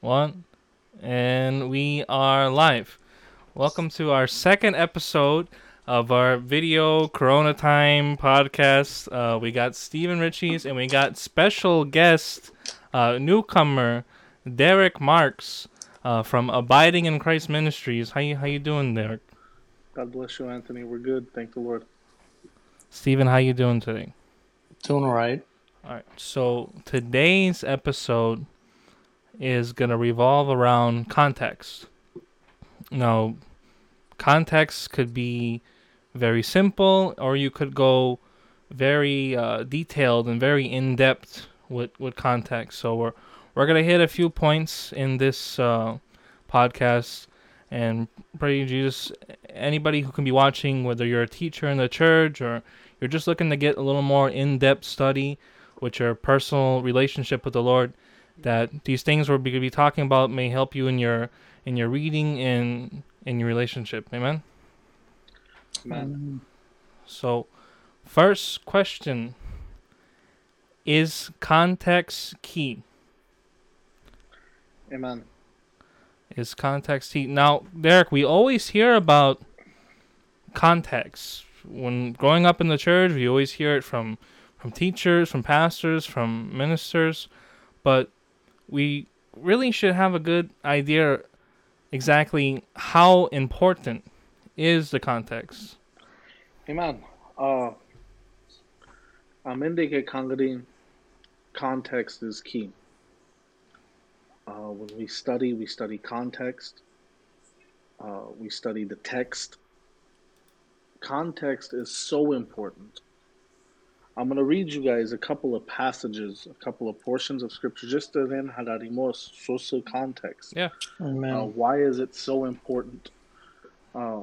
One, and we are live. Welcome to our second episode of our video Corona Time podcast. Uh, we got Steven Richies and we got special guest, uh, newcomer Derick Marks uh, from Abiding in Christ Ministries. How you how you doing, Derick? God bless you, Anthony. We're good. Thank the Lord. Steven, how you doing today? Doing all right. All right. So today's episode is going to revolve around context. Now, context could be very simple, or you could go very uh, detailed and very in depth with, with context. So we're we're gonna hit a few points in this uh, podcast, and pray Jesus, anybody who can be watching, whether you're a teacher in the church or you're just looking to get a little more in depth study with your personal relationship with the Lord, that these things we're going to be talking about may help you in your in your reading and in your relationship. Amen. Amen. So, first question is context key? Amen. Is context key? Now, Derick, we always hear about context. When growing up in the church, we always hear it from from teachers, from pastors, from ministers, but we really should have a good idea exactly how important is the context. Amen. Uh, amende que congregating context is key. Uh, when we study, we study context. Uh, we study the text. Context is so important. I'm going to read you guys a couple of passages, a couple of portions of scripture, just to then hagarimos social context. Yeah. Amen. Uh, why is it so important? Uh,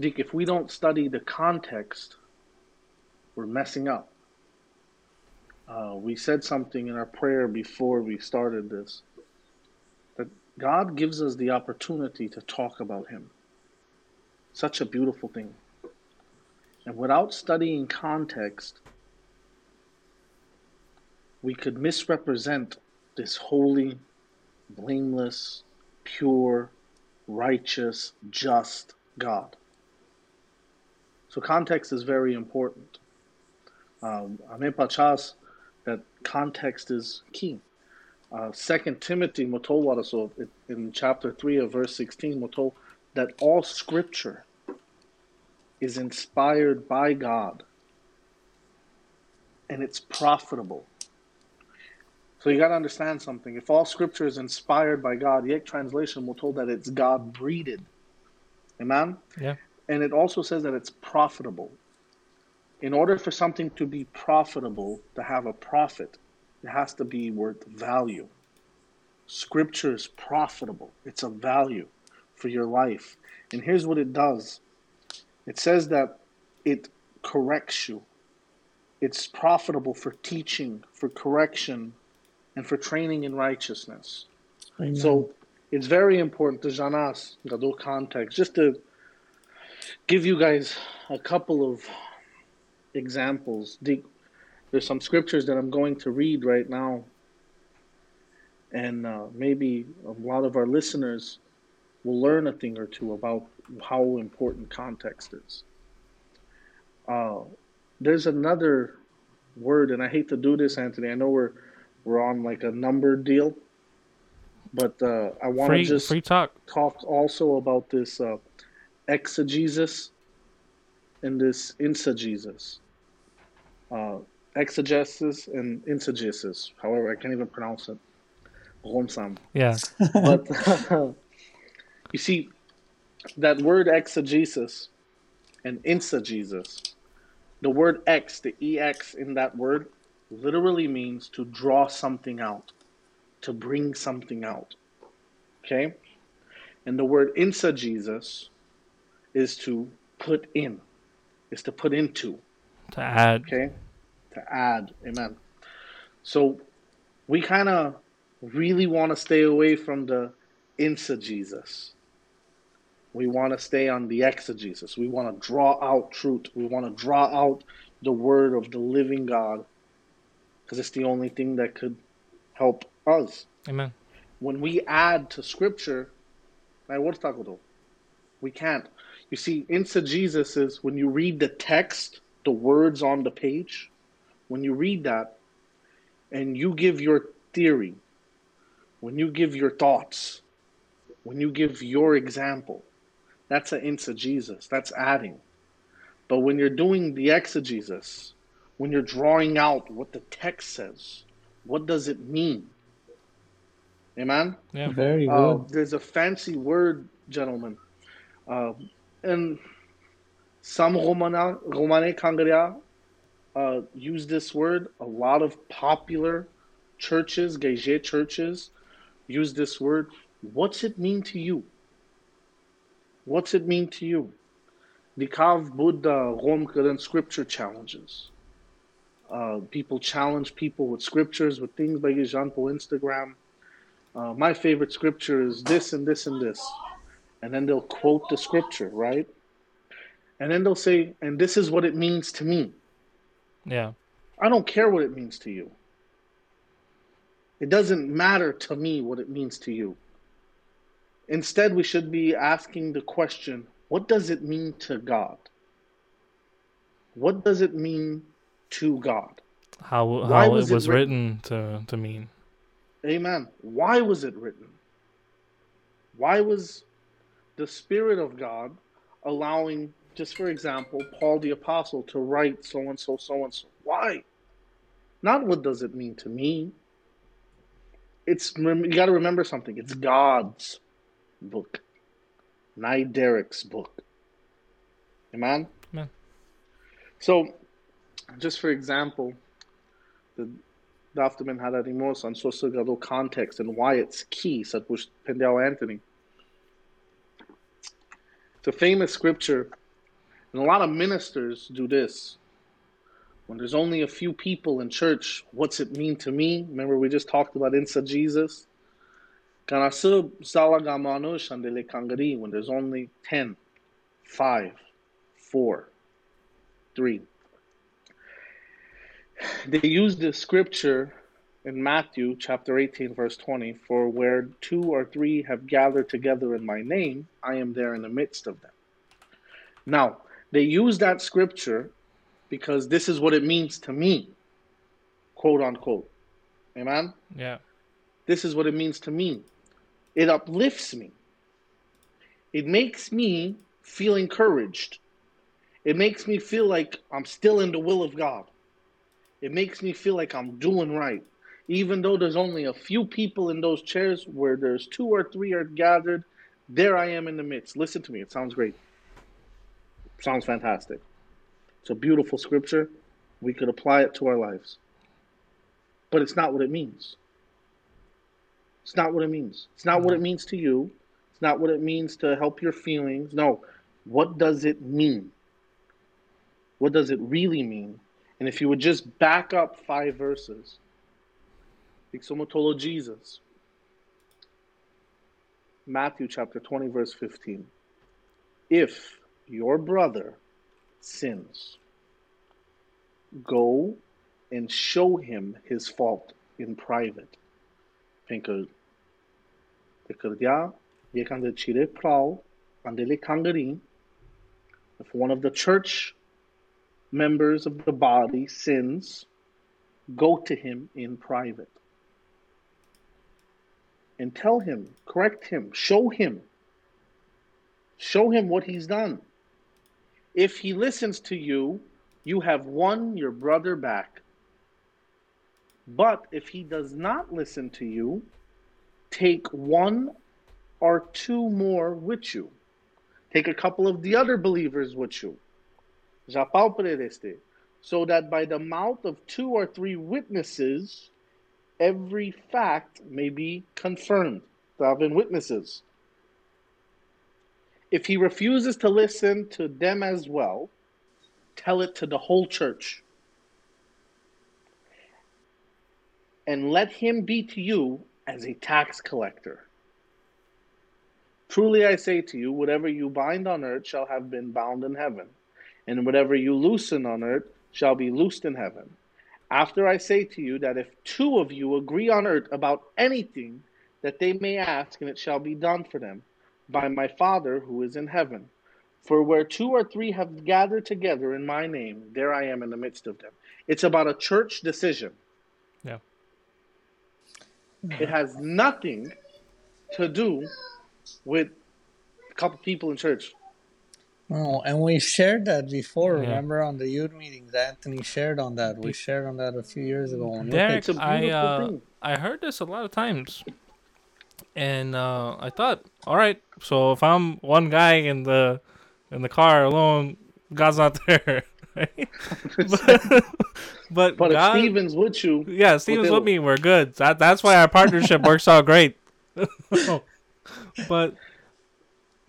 Dick, if we don't study the context, we're messing up. Uh, we said something in our prayer before we started this that God gives us the opportunity to talk about Him. Such a beautiful thing. And without studying context, we could misrepresent this holy, blameless, pure, righteous, just God. So context is very important. Um, Amen Pachas, that context is key. Uh, Second Timothy motol waraso in chapter three of verse sixteen motol that all scripture is inspired by God and it's profitable. So you got to understand something. If all scripture is inspired by God, yet translation will told that it's God breathed. Amen? Yeah. And it also says that it's profitable. In order for something to be profitable, to have a profit, it has to be worth value. Scripture is profitable, it's a value for your life. And here's what it does it says that it corrects you, it's profitable for teaching, for correction, and for training in righteousness. So it's very important to Janas, Gadol context, just to give you guys a couple of examples. The- There's some scriptures that I'm going to read right now, and uh, maybe a lot of our listeners will learn a thing or two about how important context is. Uh, there's another word, and I hate to do this, Anthony. I know we're we're on like a number deal, but uh, I want to just free talk. talk also about this uh, exegesis and this insagesis. Uh, exegesis and insagesis. However, I can't even pronounce it. Romsam. Yeah. But you see, that word exegesis and insagesis, the word ex, the ex in that word, literally means to draw something out, to bring something out. Okay? And the word insa Jesus is to put in, is to put into. To add. Okay? To add. Amen. So we kind of really want to stay away from the insagesis. We want to stay on the exegesis. We want to draw out truth. We want to draw out the word of the living God because it's the only thing that could help us. Amen. when we add to scripture, like what's takoto? We can't. You see, insa Jesus is when you read the text, the words on the page, when you read that and you give your theory, when you give your thoughts, when you give your example, that's an Jesus. That's adding. But when you're doing the exegesis, when you're drawing out what the text says, what does it mean? Amen? Yeah. Very Uh, good. there's a fancy word, gentlemen. Uh, and some Romana, Romane Cangria uh, use this word. A lot of popular churches, Geje churches, use this word. What's it mean to you? What's it mean to you? The Kav Buddha Rom scripture challenges. Uh, people challenge people with scriptures, with things by Paul Instagram. Uh, my favorite scripture is this and this and this. And then they'll quote the scripture, right? And then they'll say, and this is what it means to me. Yeah. I don't care what it means to you. It doesn't matter to me what it means to you. Instead, we should be asking the question what does it mean to God? What does it mean to God? How Why how was it it was written? written to to mean. Amen. Why was it written? Why was the Spirit of God allowing, just for example, Paul the Apostle to write so and so, so and so? Why? Not what does it mean to me. It's you got to remember something. It's God's book, not Derick's book. Amen. Amen. So, just for example, the Daftaman Hararimos on Sosagado context and why it's key, said Bush Pendel Anthony. It's a famous scripture, and a lot of ministers do this. When there's only a few people in church, what's it mean to me? Remember, we just talked about Insa Jesus. When there's only 10, 5, 4, 3 they use the scripture in Matthew chapter 18, verse 20 for where two or three have gathered together in my name, I am there in the midst of them. Now, they use that scripture because this is what it means to me, quote unquote. Amen? Yeah. This is what it means to me. It uplifts me. It makes me feel encouraged. It makes me feel like I'm still in the will of God. It makes me feel like I'm doing right. Even though there's only a few people in those chairs where there's two or three are gathered, there I am in the midst. Listen to me, it sounds great. sounds fantastic. It's a beautiful scripture. We could apply it to our lives. But it's not what it means. It's not what it means. It's not what it means to you. It's not what it means to help your feelings. No. What does it mean? What does it really mean? And if you would just back up five verses, Ixomotolo Jesus, Matthew chapter 20, verse 15. If your brother sins, go and show him his fault in private. Pentru că cărdea e când cire prau, andele kangari, if one of the church members of the body sins, go to him in private and tell him, correct him, show him, show him what he's done. If he listens to you, you have won your brother back. But if he does not listen to you, take one or two more with you. Take a couple of the other believers with you. Este. So that by the mouth of two or three witnesses, every fact may be confirmed. There have been witnesses. If he refuses to listen to them as well, tell it to the whole church. And let him be to you as a tax collector. Truly I say to you, whatever you bind on earth shall have been bound in heaven, and whatever you loosen on earth shall be loosed in heaven. After I say to you that if two of you agree on earth about anything that they may ask, and it shall be done for them by my Father who is in heaven. For where two or three have gathered together in my name, there I am in the midst of them. It's about a church decision. Yeah. It has nothing to do with a couple people in church. Oh, and we shared that before. Yeah. Remember on the youth meetings, Anthony shared on that. We shared on that a few years ago. And Derick, It's a I beautiful uh. I heard this a lot of times, and uh, I thought, all right, so if I'm one guy in the in the car alone, God's not there. right? but but, But God, if Steven's with you, yeah, Steven's With with me. We're good. That that's why our partnership works out great. but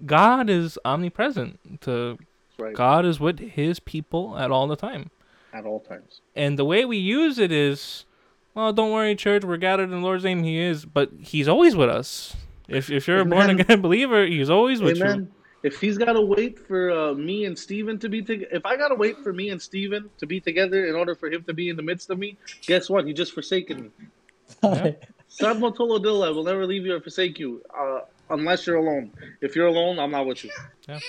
God is omnipresent. To right, God is with His people at all the time. at all times. And the way we use it is, well, don't worry, church, we're gathered in the Lord's name. He is, but He's always with us. If if you're a born again believer, He's always with you. If he's got to wait for uh, me and Steven to be together, if I got to wait for me and Steven to be together in order for him to be in the midst of me, guess what? He just forsaken me. Yeah. Sadmo Tolodilla, I will never leave you or forsake you uh, unless you're alone. If you're alone, I'm not with you. Yeah.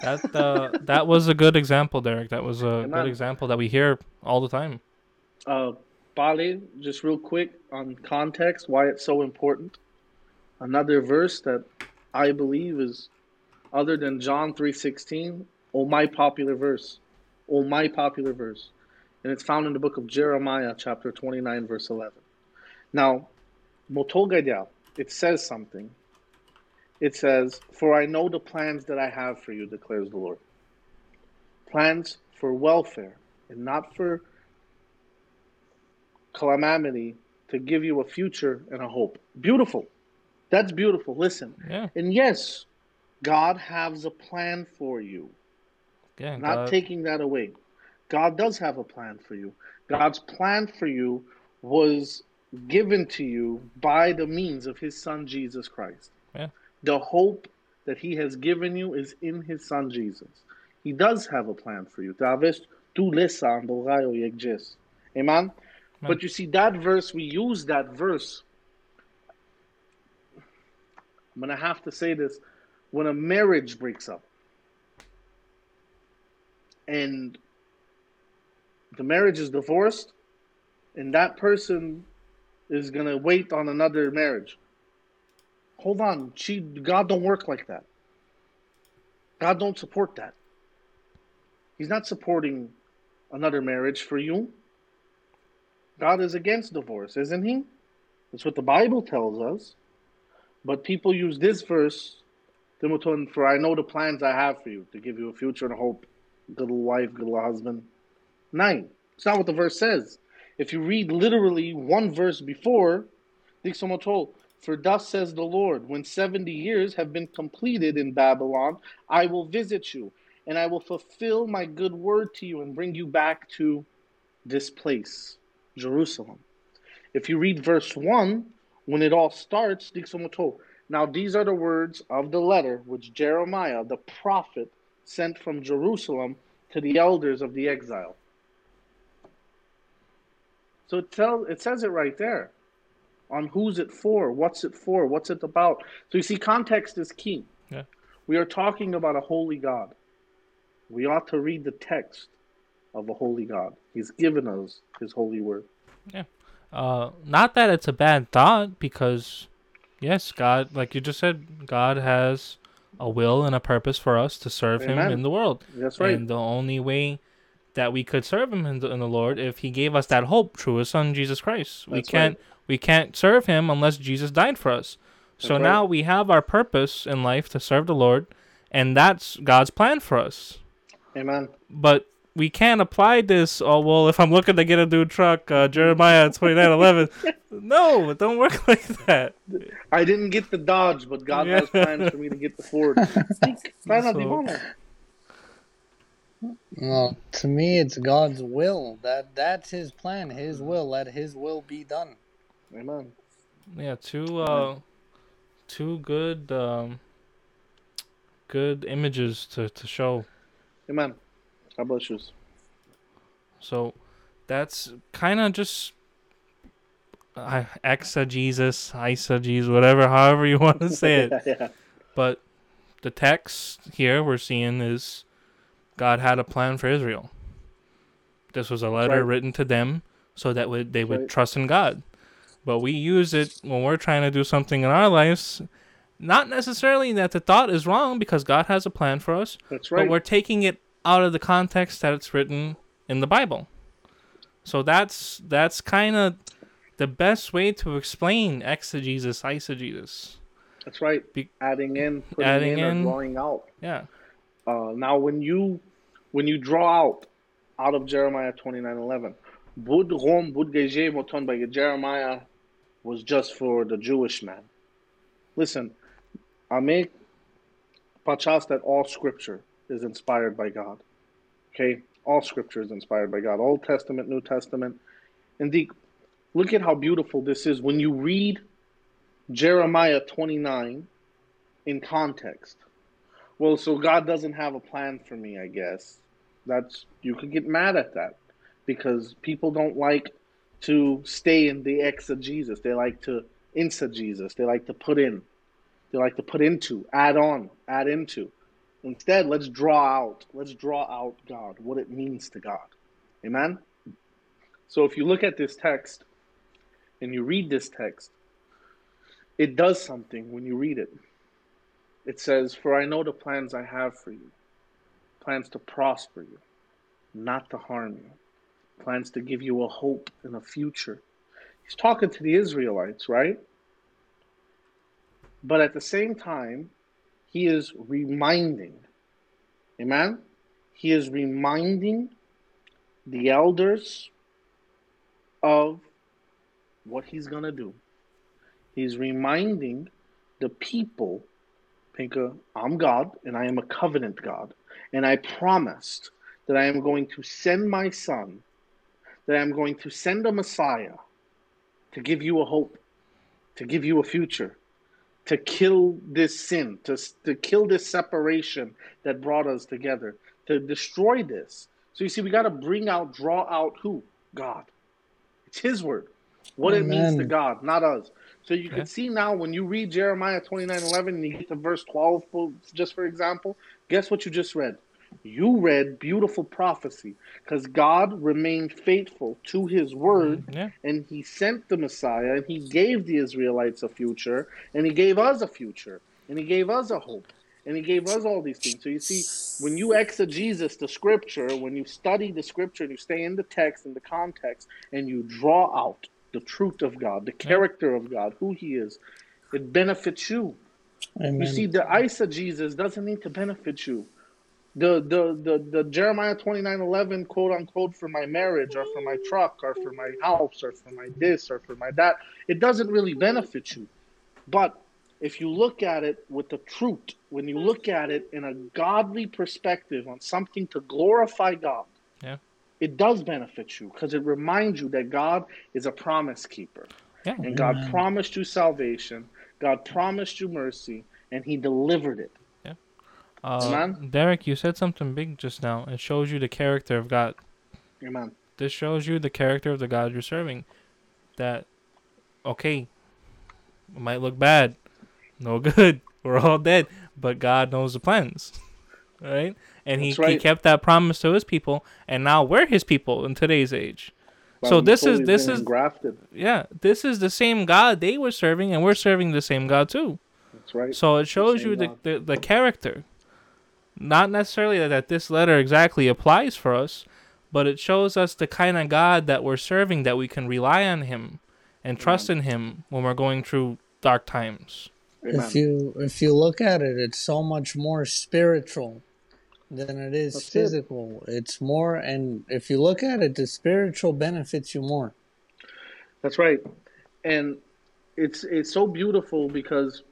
That uh, that was a good example, Derick. That was a good example that we hear all the time. Uh, Bale, just real quick on context, why it's so important. Another verse that I believe is other than John 3:16, oh my popular verse. Oh my popular verse. And it's found in the book of Jeremiah chapter 29 verse 11. Now, Motolgadia, it says something. It says, "For I know the plans that I have for you," declares the Lord. Plans for welfare and not for calamity to give you a future and a hope. Beautiful. That's beautiful. Listen. Yeah, And yes, God has a plan for you. yeah. Not God- taking that away. God does have a plan for you. God's plan for you was given to you by the means of his son Jesus Christ. Yeah. The hope that he has given you is in his son Jesus. He does have a plan for you. Talvez tu lesa andogayo yegjes. Amen. But you see that verse, we use that verse. I'm gonna have to say this. When a marriage breaks up and the marriage is divorced and that person is gonna wait on another marriage. Hold on, she God don't work like that. God don't support that. He's not supporting another marriage for you. God is against divorce, isn't he? That's what the Bible tells us. But people use this verse, Timoton, for I know the plans I have for you to give you a future and a hope, good little wife, good little husband. Nine. It's not what the verse says. If you read literally one verse before, Dixomotol, for thus says the Lord, when 70 years have been completed in Babylon, I will visit you, and I will fulfill my good word to you and bring you back to this place, Jerusalem. If you read verse 1, when it all starts, now these are the words of the letter which Jeremiah, the prophet, sent from Jerusalem to the elders of the exile. So it tells it says it right there on who's it for, what's it for, what's it about. So you see, context is key. Yeah. We are talking about a holy God. We ought to read the text of a holy God. He's given us his holy word. Yeah. Uh, not that it's a bad thought, because yes, God, like you just said, God has a will and a purpose for us to serve Him in the world. That's right. And the only way that we could serve Him in the, in the Lord if He gave us that hope through His Son Jesus Christ. we can't we can't serve Him unless Jesus died for us. So right. now we have our purpose in life to serve the Lord, and that's God's plan for us. Amen. But we can't apply this. Oh well, if I'm looking to get a new truck, uh, Jeremiah twenty nine eleven. No, it don't work like that. I didn't get the Dodge, but God Yeah. has plans for me to get the Ford. Sana, So- mo? Well, to me, it's God's will. That that's His plan, His will. Let His will be done. Amen. Yeah, two uh, two good um, good images to to show. Amen. God bless you. So that's kind of just I, exegesis, eisegesis, whatever, however you want to say it. yeah. But the text here we're seeing is God had a plan for Israel. This was a letter right. written to them so that would, they would right. trust in God. But we use it when we're trying to do something in our lives. Not necessarily that the thought is wrong because God has a plan for us, That's right. but we're taking it out of the context that it's written in the Bible. So that's that's kind of the best way to explain exegesis, eisegesis. That's right. Be- adding in, putting adding in, in. drawing out. Yeah. Uh, now, when you when you draw out out of Jeremiah twenty nine eleven, bud rom bud moton by Jeremiah was just for the Jewish man. Listen, I make pachas that all scripture is inspired by God. Okay, all scripture is inspired by God. Old Testament, New Testament. Indeed, look at how beautiful this is when you read Jeremiah twenty nine in context. Well, so God doesn't have a plan for me, I guess. That's you could get mad at that because people don't like to stay in the exegesis. They like to Jesus. They like to put in. They like to put into, add on, add into. Instead, let's draw out. Let's draw out God, what it means to God. Amen. So if you look at this text and you read this text, it does something when you read it. It says, For I know the plans I have for you plans to prosper you, not to harm you, plans to give you a hope and a future. He's talking to the Israelites, right? But at the same time, he is reminding, amen? He is reminding the elders of what he's going to do. He's reminding the people Pinka, I'm God and I am a covenant God. And I promised that I am going to send my son, that I am going to send a Messiah to give you a hope, to give you a future, to kill this sin, to, to kill this separation that brought us together, to destroy this. So you see, we got to bring out, draw out who? God. It's His word. What it means to God, not us. So you Yeah. can see now when you read Jeremiah 29 11 and you get to verse 12, for- just for example, guess what you just read? You read beautiful prophecy because God remained faithful to his mm-hmm. word Yeah. and he sent the Messiah and he gave the Israelites a future and he gave us a future and he gave us a hope and he gave us all these things. So you see, when you exegesis the scripture, when you study the scripture and you stay in the text and the context and you draw out the truth of God, the character of God, who he is, it benefits you. Amen. You see, the eisegesis doesn't need to benefit you. The the the, the Jeremiah twenty nine eleven quote unquote for my marriage or for my truck or for my house or for my this or for my that, it doesn't really benefit you. But if you look at it with the truth, when you look at it in a godly perspective on something to glorify God, Yeah. It does benefit you because it reminds you that God is a promise keeper. Yeah. And God Amen. promised you salvation, God promised you mercy, and He delivered it. Uh, Amen. Derick, you said something big just now. It shows you the character of God. Amen. This shows you the character of the God you're serving. That, okay, it might look bad, no good. We're all dead, but God knows the plans, right? And he, That's he kept that promise to his people, and now we're his people in today's age. By So the this is this is grafted. yeah, this is the same God they were serving, and we're serving the same God too. That's right. So it shows same you the, the, the character. Not necessarily that, that this letter exactly applies for us, but it shows us the kind of God that we're serving, that we can rely on Him and trust in Him when we're going through dark times. Amen. If you if you look at it, it's so much more spiritual than it is That's it. physical. It's more, and if you look at it, the spiritual benefits you more. That's right. And it's it's so beautiful because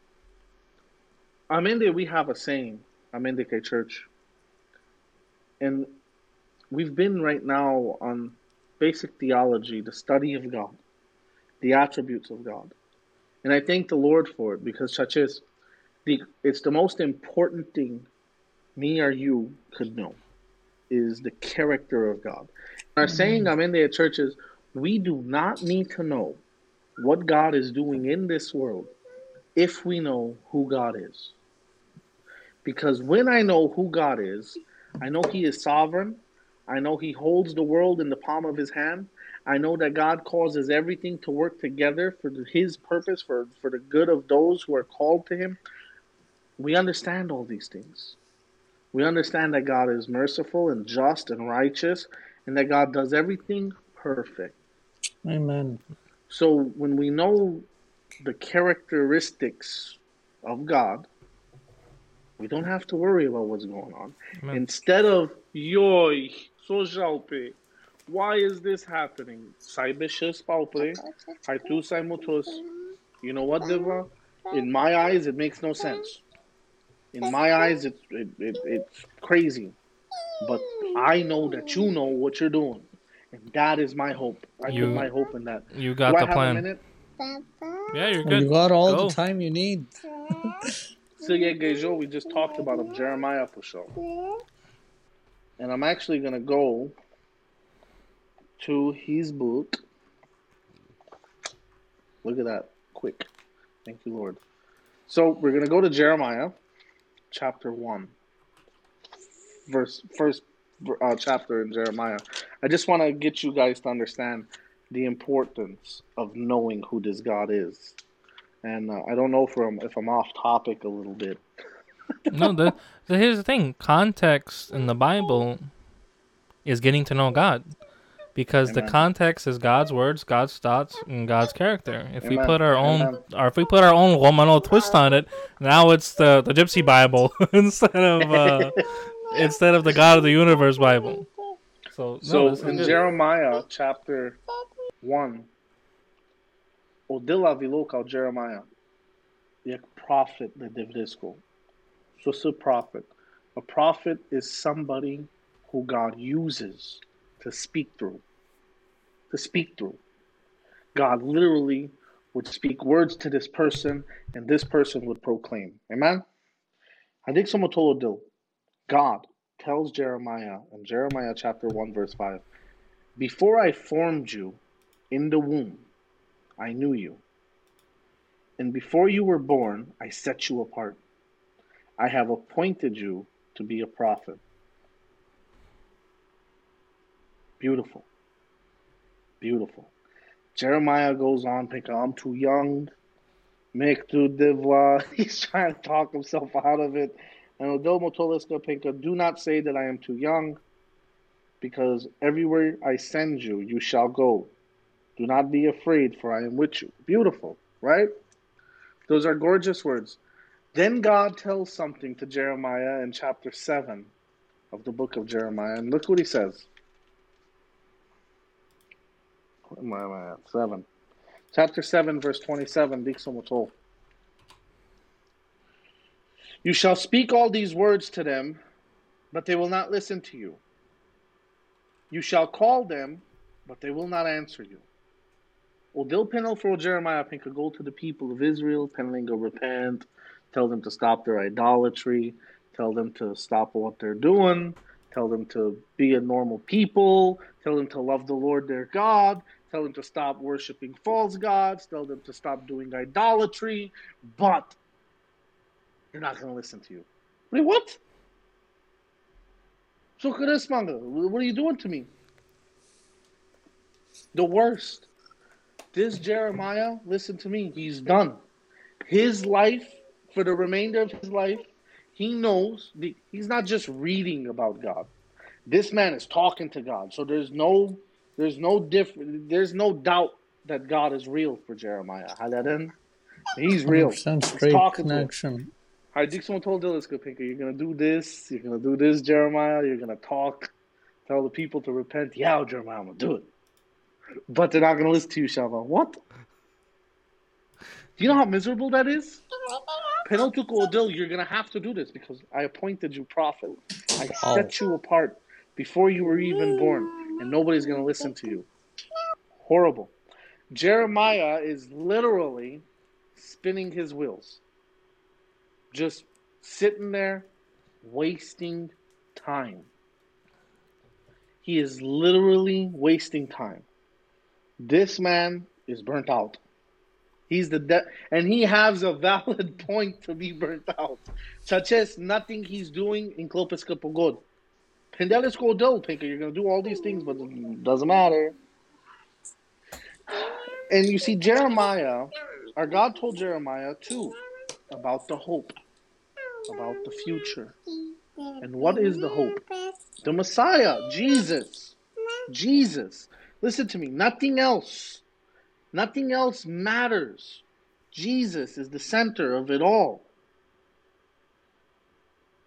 I'm in Amende we have a saying, I'm Amende K Church. And we've been right now on basic theology, the study of God, the attributes of God. And I thank the Lord for it because such is the it's the most important thing me or you could know is the character of God. Our saying I'm in church is we do not need to know what God is doing in this world if we know who God is. Because when I know who God is, I know He is sovereign. I know He holds the world in the palm of His hand. I know that God causes everything to work together for His purpose, for, for the good of those who are called to Him. We understand all these things. We understand that God is merciful and just and righteous, and that God does everything perfect. Amen. So when we know the characteristics of God, we don't have to worry about what's going on. Amen. Instead of yoy, so jalpe, why is this happening? Sai beshes paupre, hai tu sai. You know what, Diva? In my eyes, it makes no sense. In my eyes, it's it, it, it's crazy. But I know that you know what you're doing. And that is my hope. I You- put my hope in that. You got Do I the have a plan. minute? Yeah, you're good. You got all Go. the time you need. Silye Gejo, we just talked about him, Jeremiah for sure. And I'm actually going to go to his book. Look at that. Quick. Thank you, Lord. So we're going to go to Jeremiah chapter 1. Verse, first uh, chapter in Jeremiah. I just want to get you guys to understand the importance of knowing who this God is. And uh, I don't know if I'm, if I'm off topic a little bit. no, the, the here's the thing. Context in the Bible is getting to know God. Because the context is God's words, God's thoughts, and God's character. If we put our own, Amen. or if we put our own Romano twist on it, now it's the, the Gypsy Bible instead of uh, instead of the God of the Universe Bible. So, So is in good. Jeremiah chapter 1, Odila Viloka Jeremiah, jak prophet the Divdisko. So a prophet. A prophet is somebody who God uses to speak through. To speak through. God literally would speak words to this person, and this person would proclaim. Amen? I think someone told Odil. God tells Jeremiah in Jeremiah chapter 1, verse 5 Before I formed you in the womb, I knew you. And before you were born, I set you apart. I have appointed you to be a prophet. Beautiful. Beautiful. Jeremiah goes on, pick I'm too young. Make to divwa. He's trying to talk himself out of it. And Odomo Toliska Pinka, do not say that I am too young, because everywhere I send you, you shall go. Do not be afraid, for I am with you. Beautiful, right? Those are gorgeous words. Then God tells something to Jeremiah in chapter 7 of the book of Jeremiah. And look what he says. Am I at? 7. Chapter 7, verse 27. Dixon You shall speak all these words to them, but they will not listen to you. You shall call them, but they will not answer you. Odil Penel for Jeremiah Pinka go to the people of Israel, Penlinga repent, tell them to stop their idolatry, tell them to stop what they're doing, tell them to be a normal people, tell them to love the Lord their God, tell them to stop worshiping false gods, tell them to stop doing idolatry, but they're not going to listen to you. Wait, what? So what are you doing to me? The worst. This Jeremiah, listen to me, he's done. His life, for the remainder of his life, he knows the, he's not just reading about God. This man is talking to God. So there's no there's no different there's no doubt that God is real for Jeremiah. Haladen. He's real. 100% He's straight talking to him. connection. All right, Dixon told Dillis, Pinker, you're gonna do this, you're gonna do this, Jeremiah, you're gonna talk, tell the people to repent. Yeah, Jeremiah, I'm gonna do it. But they're not gonna listen to you, Shalva. What? Do you know how miserable that is? Penaltuko Odil, you're gonna have to do this because I appointed you prophet. I Wow. set you apart before you were even born, and nobody's gonna listen to you. Horrible. Jeremiah is literally spinning his wheels just sitting there wasting time. He is literally wasting time. This man is burnt out. He's the de- and he has a valid point to be burnt out. Such as nothing he's doing in Klopiska Pogod. Pendelis go dull, Pinker. You're gonna do all these things, but it doesn't matter. And you see, Jeremiah, our God told Jeremiah too about the hope, about the future. And what is the hope? The Messiah, Jesus. Jesus. Listen to me. Nothing else. Nothing else matters. Jesus is the center of it all.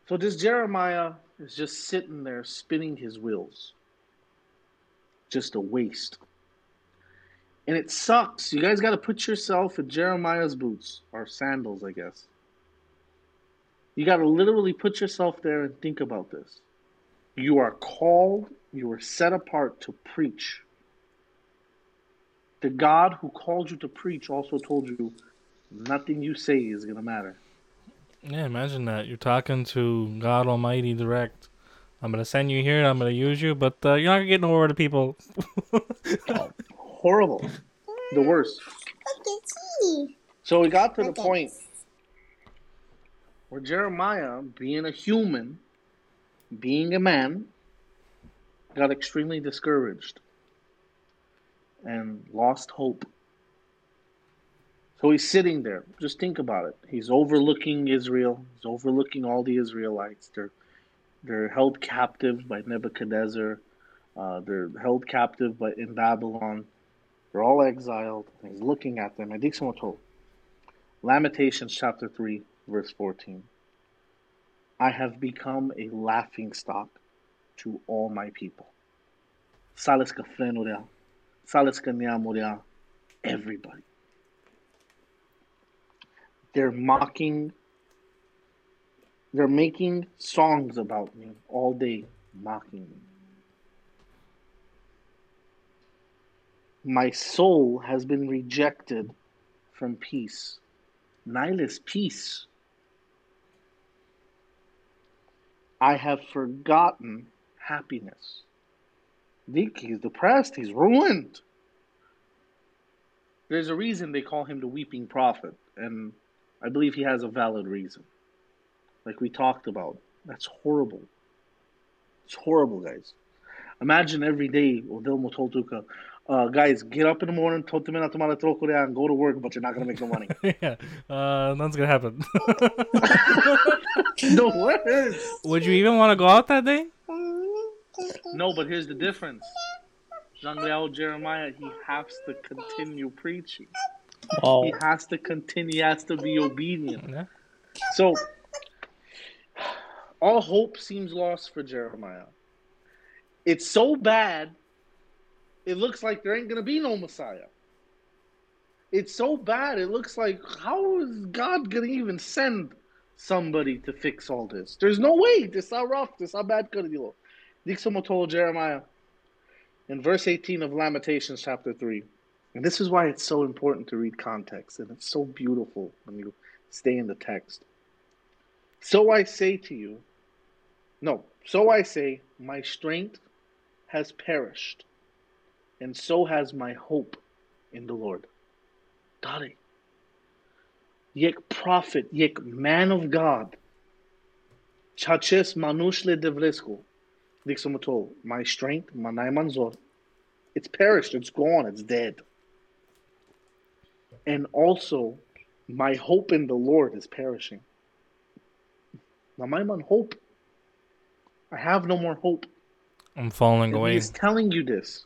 So this Jeremiah is just sitting there spinning his wheels. Just a waste. And it sucks. You guys got to put yourself in Jeremiah's boots, or sandals, I guess. You got to literally put yourself there and think about this. You are called, you are set apart to preach. The God who called you to preach also told you nothing you say is going to matter. Yeah, imagine that. You're talking to God Almighty direct. I'm gonna send you here. And I'm gonna use you, but uh, you're not gonna get nowhere to people. Horrible. The worst. So we got to the point where Jeremiah, being a human, being a man, got extremely discouraged and lost hope. So he's sitting there. Just think about it. He's overlooking Israel. He's overlooking all the Israelites. They're they're held captive by Nebuchadnezzar. Uh, they're held captive by in Babylon. They're all exiled. He's looking at them. Lamentations chapter three, verse fourteen. I have become a laughing stock to all my people. Salis everybody. They're mocking, they're making songs about me all day, mocking me. My soul has been rejected from peace. Nihilist peace. I have forgotten happiness. Dick, he's depressed, he's ruined. There's a reason they call him the weeping prophet, and I believe he has a valid reason. Like we talked about. That's horrible. It's horrible, guys. Imagine every day Odell Motoltuka, uh, guys, get up in the morning, and go to work, but you're not gonna make no money. yeah, uh, nothing's gonna happen. the worst. Would you even want to go out that day? No, but here's the difference. Jean Leal Jeremiah, he has to continue preaching. Oh, He has to continue, he has to be obedient. Yeah. So, all hope seems lost for Jeremiah. It's so bad, it looks like there ain't going to be no Messiah. It's so bad, it looks like, how is God going to even send somebody to fix all this? There's no way. This how rough, this how bad could it be. Dixon told Jeremiah in verse 18 of Lamentations chapter 3. And this is why it's so important to read context, and it's so beautiful when you stay in the text. So I say to you, no, so I say, my strength has perished, and so has my hope in the Lord. Dare. Yek prophet, yek man of God, chaches manushle devresco, dixomatol, my strength, manai manzor, it's perished, it's gone, it's dead. And also, my hope in the Lord is perishing. Now, my man, hope. I have no more hope. I'm falling And away. He's telling you this.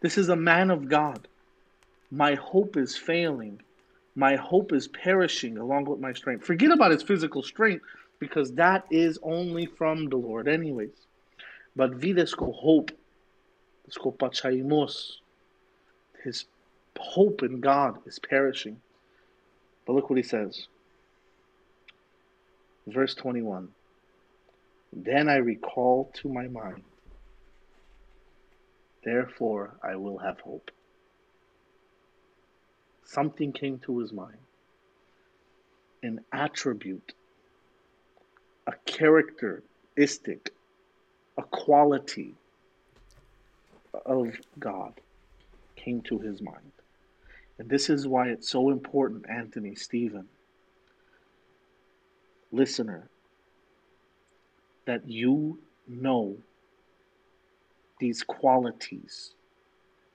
This is a man of God. My hope is failing. My hope is perishing along with my strength. Forget about his physical strength because that is only from the Lord, anyways. But videsco hope, desco pachaimos, his hope in God is perishing. But look what he says. Verse 21. Then I recall to my mind Therefore, I will have hope. Something came to his mind an attribute, a characteristic, a quality of God came to his mind. And this is why it's so important, Anthony, Steven, listener, that you know these qualities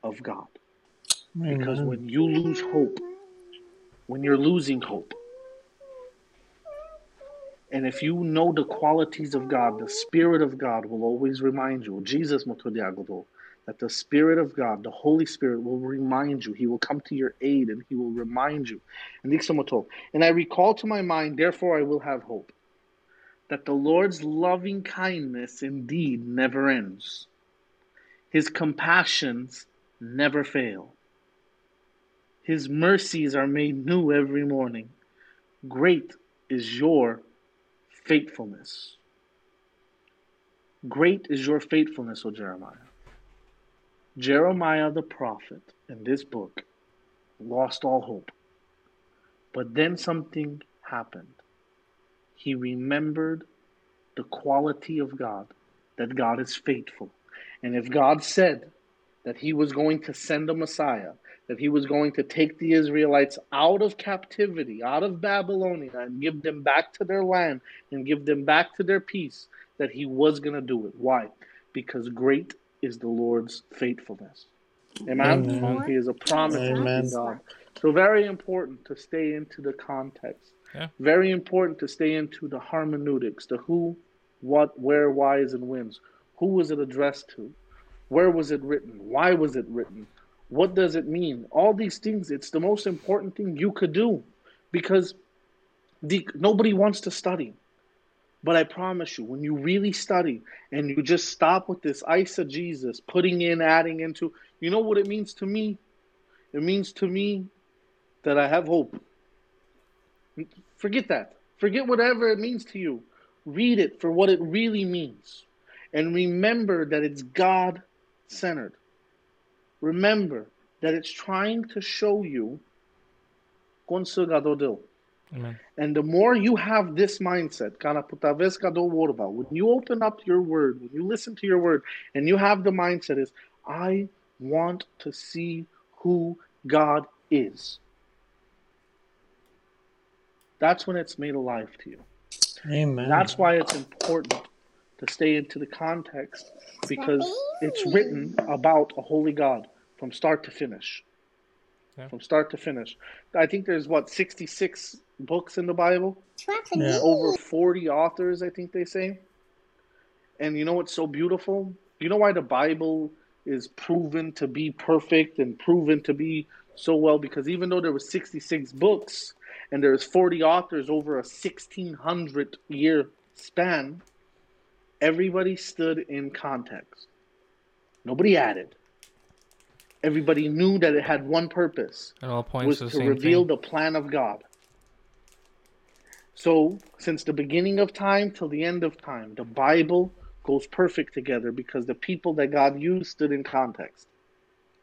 of God. Because when you lose hope, when you're losing hope, and if you know the qualities of God, the Spirit of God will always remind you. Jesus that the Spirit of God, the Holy Spirit, will remind you. He will come to your aid and He will remind you. And I recall to my mind, therefore I will have hope, that the Lord's loving kindness indeed never ends. His compassions never fail. His mercies are made new every morning. Great is your faithfulness. Great is your faithfulness, O Jeremiah. Jeremiah the prophet in this book lost all hope. But then something happened. He remembered the quality of God, that God is faithful. And if God said that he was going to send a Messiah, that he was going to take the Israelites out of captivity, out of Babylonia, and give them back to their land and give them back to their peace, that he was going to do it. Why? Because great is the Lord's faithfulness. Amen? Amen. He is a promise Amen. God. So, very important to stay into the context. Yeah. Very important to stay into the hermeneutics, the who, what, where, whys, and whens. Who was it addressed to? Where was it written? Why was it written? What does it mean? All these things, it's the most important thing you could do because the, nobody wants to study. But I promise you, when you really study and you just stop with this eisegesis, putting in, adding into, you know what it means to me? It means to me that I have hope. Forget that. Forget whatever it means to you. Read it for what it really means. And remember that it's God centered. Remember that it's trying to show you. Amen. And the more you have this mindset, when you open up your word, when you listen to your word, and you have the mindset is, I want to see who God is. That's when it's made alive to you. Amen. That's why it's important to stay into the context because it's written about a holy God from start to finish. Yeah. From start to finish. I think there's what 66 books in the Bible, Yeah. over 40 authors, I think they say. And you know what's so beautiful? You know why the Bible is proven to be perfect and proven to be so well because even though there were 66 books and there's 40 authors over a 1600 year span, everybody stood in context. Nobody added. Everybody knew that it had one purpose It all points was to the to reveal thing. the plan of God. So, since the beginning of time till the end of time, the Bible goes perfect together because the people that God used stood in context.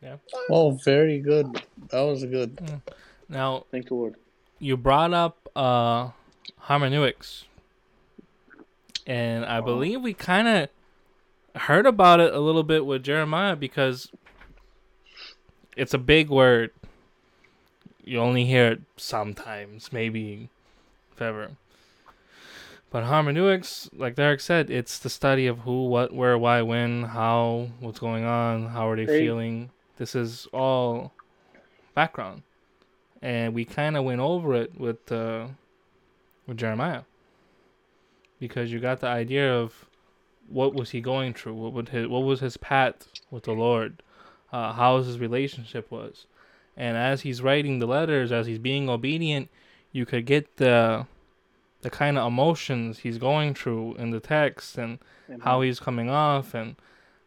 Yeah. Oh, very good. That was good. Now, Thank the Lord. you brought up uh, hermeneutics, and I believe we kind of heard about it a little bit with Jeremiah because it's a big word. You only hear it sometimes, maybe, if ever. But hermeneutics, like Derick said, it's the study of who, what, where, why, when, how, what's going on, how are they Hey. feeling. This is all background, and we kind of went over it with uh, with Jeremiah because you got the idea of what was he going through, what would his, what was his path with the Lord, uh, how his relationship was, and as he's writing the letters, as he's being obedient, you could get the the kind of emotions he's going through in the text and Amen. how he's coming off and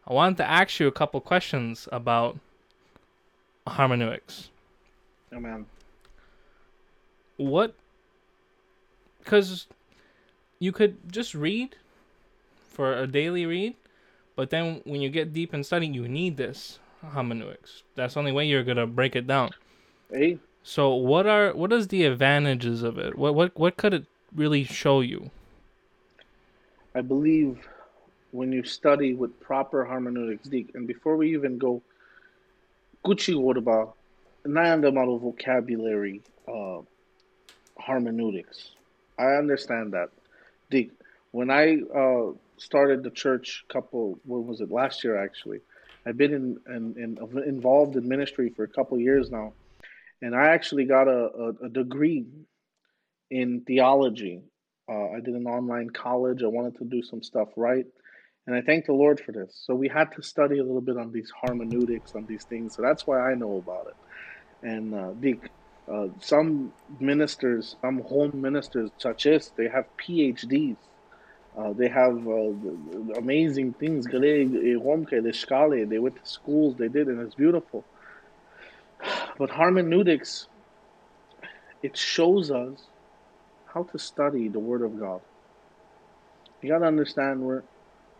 I wanted to ask you a couple questions about hermeneutics. Oh, Amen. What cuz you could just read for a daily read, but then when you get deep in studying you need this hermeneutics. That's the only way you're going to break it down. Hey, So what are what is the advantages of it? What what what could it really show you? I believe when you study with proper hermeneutics, and before we even go, Gucci Wodaba, malo vocabulary uh, hermeneutics. I understand that. The, when I uh, started the church, couple when was it last year actually? I've been in, in, in involved in ministry for a couple years now, and I actually got a, a, a degree in theology. Uh, I did an online college. I wanted to do some stuff right, and I thank the Lord for this. So we had to study a little bit on these hermeneutics, on these things. So that's why I know about it. And uh, the, uh, some ministers, some home ministers, such as they have PhDs. Uh, they have uh, amazing things. They went to schools, they did, and it's beautiful. But hermeneutics, it shows us how to study the Word of God. You got to understand, we're,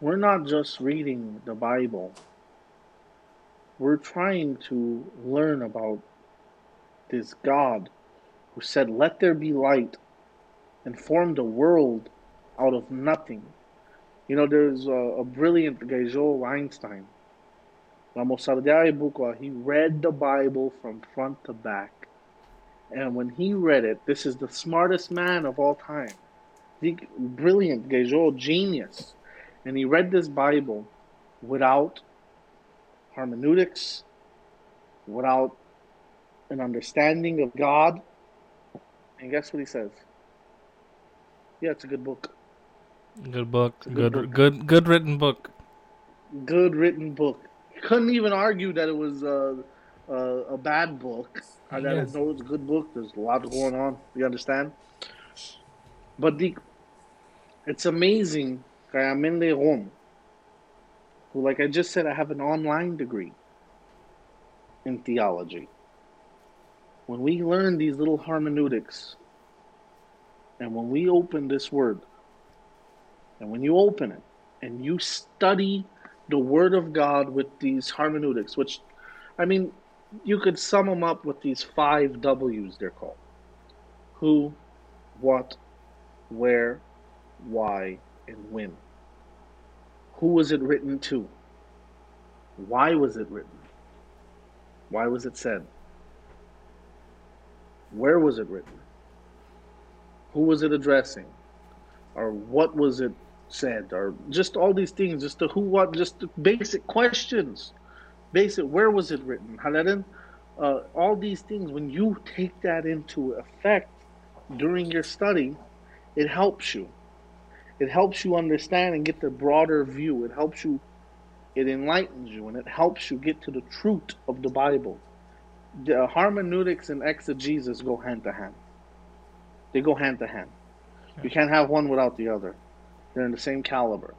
we're not just reading the Bible, we're trying to learn about this God who said, Let there be light, and formed a world out of nothing. You know, there's a, a brilliant guy, Joel Einstein. He read the Bible from front to back. And when he read it, this is the smartest man of all time. The brilliant, Joel, genius. And he read this Bible without hermeneutics, without an understanding of God. And guess what he says? Yeah, it's a good book. Good book. Good, good, book. good, good written book. Good written book. Couldn't even argue that it was uh, uh, a bad book. I yes. know it's a good book. There's a lot going on. You understand? But the, it's amazing. I'm in Rome. Who, like I just said, I have an online degree in theology. When we learn these little hermeneutics, and when we open this word, and when you open it and you study the Word of God with these hermeneutics, which, I mean, you could sum them up with these five W's they're called who, what, where, why, and when. Who was it written to? Why was it written? Why was it said? Where was it written? Who was it addressing? Or what was it said, or just all these things, just the who, what, just the basic questions. Basic, where was it written? Uh, all these things, when you take that into effect during your study, it helps you. It helps you understand and get the broader view. It helps you, it enlightens you, and it helps you get to the truth of the Bible. The hermeneutics and exegesis go hand to hand. They go hand to hand. You can't have one without the other. They're in the same caliber.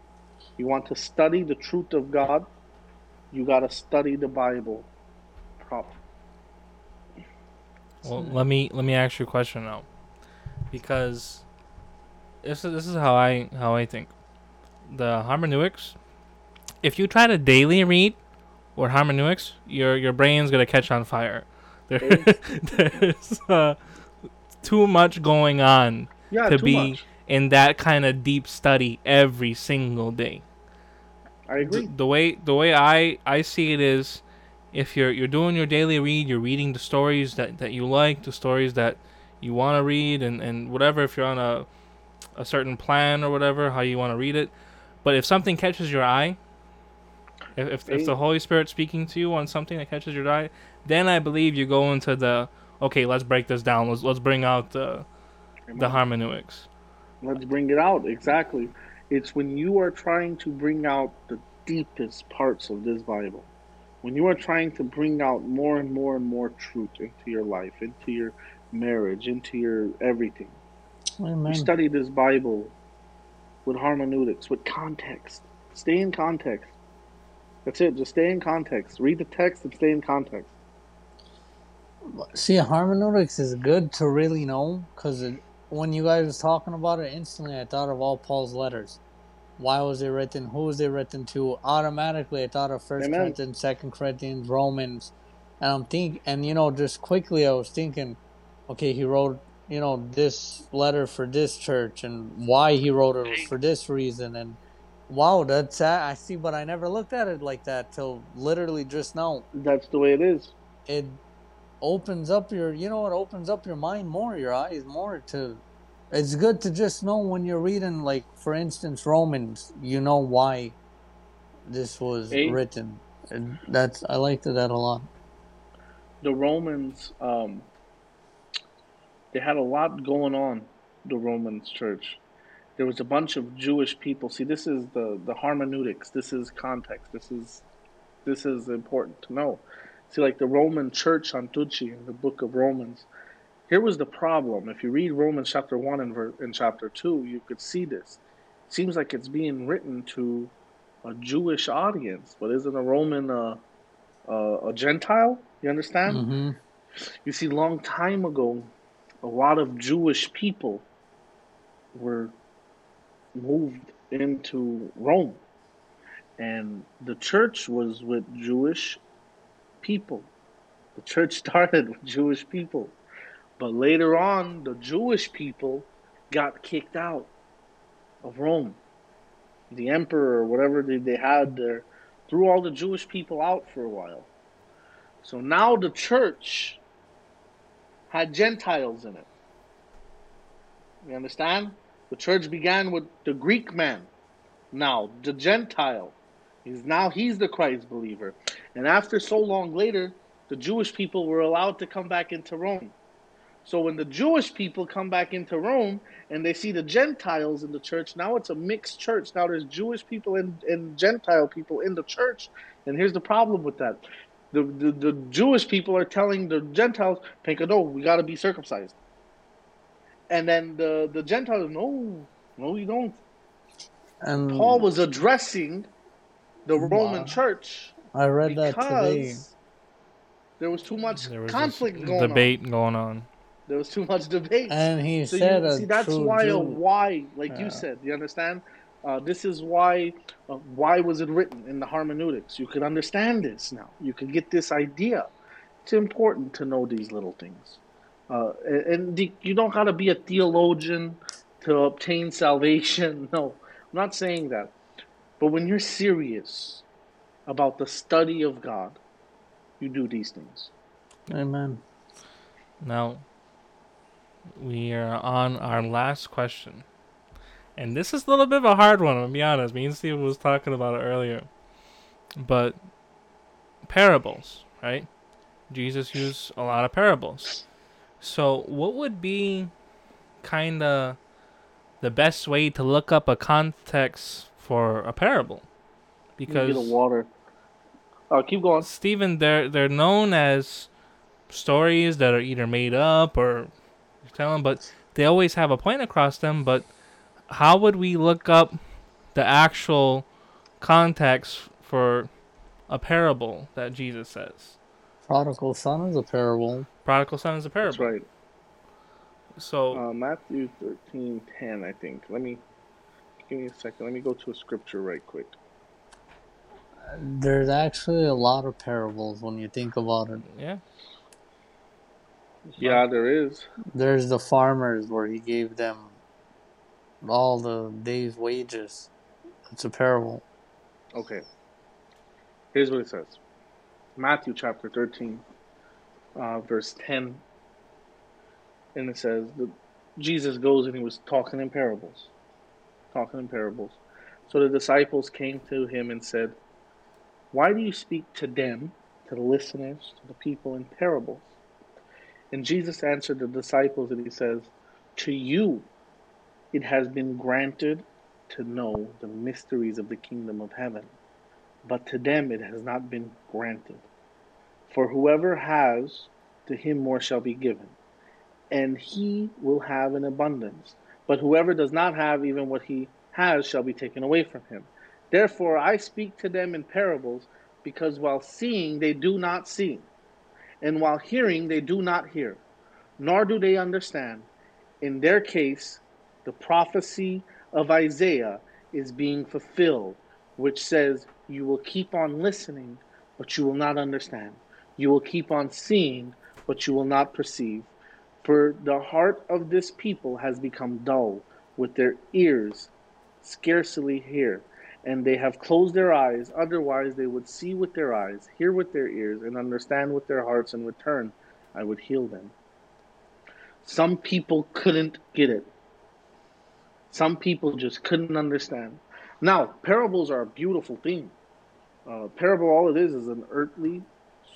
You want to study the truth of God, you got to study the Bible properly. Well, let me let me ask you a question now, because this is this is how I how I think. The hermeneutics, if you try to daily read or hermeneutics, your your brain's gonna catch on fire. There, there's uh, too much going on yeah, to be much in that kind of deep study every single day. I agree. The, the way the way I I see it is, if you're you're doing your daily read, you're reading the stories that, that you like, the stories that you want to read, and, and whatever. If you're on a a certain plan or whatever, how you want to read it. But if something catches your eye, if if, if the Holy Spirit speaking to you on something that catches your eye, then I believe you go into the okay. Let's break this down. Let's let's bring out the the hermeneutics. Let's bring it out. Exactly. It's when you are trying to bring out the deepest parts of this Bible, when you are trying to bring out more and more and more truth into your life, into your marriage, into your everything. Amen. You study this Bible with hermeneutics, with context. Stay in context. That's it. Just stay in context. Read the text and stay in context. See, hermeneutics is good to really know because it when you guys was talking about it, instantly I thought of all Paul's letters. Why was it written? Who was it written to? Automatically, I thought of First Corinthians, Second Corinthians, Romans, and I'm thinking, and you know, just quickly I was thinking, okay, he wrote, you know, this letter for this church, and why he wrote it for this reason, and wow, that's I see, but I never looked at it like that till literally just now. That's the way it is. It opens up your you know it opens up your mind more your eyes more to it's good to just know when you're reading like for instance romans you know why this was Eight. written and that's i liked that a lot the Romans, um, they had a lot going on. The Romans Church, there was a bunch of Jewish people. See, this is the the hermeneutics. This is context. This is this is important to know. See, like the Roman Church on Tucci in the Book of Romans. Here was the problem. If you read Romans chapter one and, ver- and chapter two, you could see this. It seems like it's being written to a Jewish audience, but isn't a Roman uh, uh, a Gentile? You understand? hmm You see, long time ago, a lot of Jewish people were moved into Rome, and the church was with Jewish people. The church started with Jewish people, but later on, the Jewish people got kicked out of Rome. The emperor, or whatever they had there, threw all the Jewish people out for a while. So now the church had Gentiles in it. You understand? The church began with the Greek man. Now, the Gentile. He's now he's the Christ believer. And after so long later, the Jewish people were allowed to come back into Rome. So when the Jewish people come back into Rome and they see the Gentiles in the church, now it's a mixed church. Now there's Jewish people and, and Gentile people in the church. And here's the problem with that. The, the, the Jewish people are telling the Gentiles, Penkado, we got to be circumcised. And then the, the Gentiles, no, no, you don't. and Paul was addressing the Roman Wow. church i read that today because there was too much There was conflict this going on. debate going on. There was too much debate. and he So said you, a see, that's true why a why, like Yeah. you said, you understand? Uh, this is why. Uh, why was it written in the hermeneutics? You could understand this now. You could get this idea. It's important to know these little things, uh, and, and the, you don't gotta be a theologian to obtain salvation. No, I'm not saying that. But when you're serious about the study of God, you do these things. amen Now, we are on our last question. And this is a little bit of a hard one, I'll be honest. Me and Steve was talking about it earlier. But parables, right? Jesus used a lot of parables. So, what would be kind of the best way to look up a context for a parable? because the water. Oh, keep going. Steven, they're they're known as stories that are either made up or you tell them, but they always have a point across them. But how would we look up the actual context for a parable that Jesus says? prodigal son is a parable Prodigal son is a That's parable. right. So Uh, Matthew thirteen ten, I think. Let me give me a second. Let me go to a scripture right quick. there's actually a lot of parables when you think about it yeah, Yeah, there is. There's the farmers where he gave them all the day's wages. It's a parable. Okay. Here's what it says. Matthew chapter thirteen, uh, verse ten. And it says that Jesus goes and he was talking in parables. Talking in parables. So the disciples came to him and said, Why do you speak to them, to the listeners, to the people in parables? And Jesus answered the disciples and he says, To you it has been granted to know the mysteries of the kingdom of heaven, but to them it has not been granted. For whoever has, to him more shall be given, and he will have an abundance. But whoever does not have, even what he has shall be taken away from him. Therefore I speak to them in parables, because while seeing they do not see, and while hearing they do not hear, nor do they understand. In their case, the prophecy of Isaiah is being fulfilled, which says, You will keep on listening, but you will not understand. You will keep on seeing, but you will not perceive. For the heart of this people has become dull, with their ears scarcely hear, and they have closed their eyes, otherwise they would see with their eyes, hear with their ears, and understand with their hearts, and return, I would heal them. Some people couldn't get it. Some people just couldn't understand. Now, parables are a beautiful thing. Uh, parable, all it is, is an earthly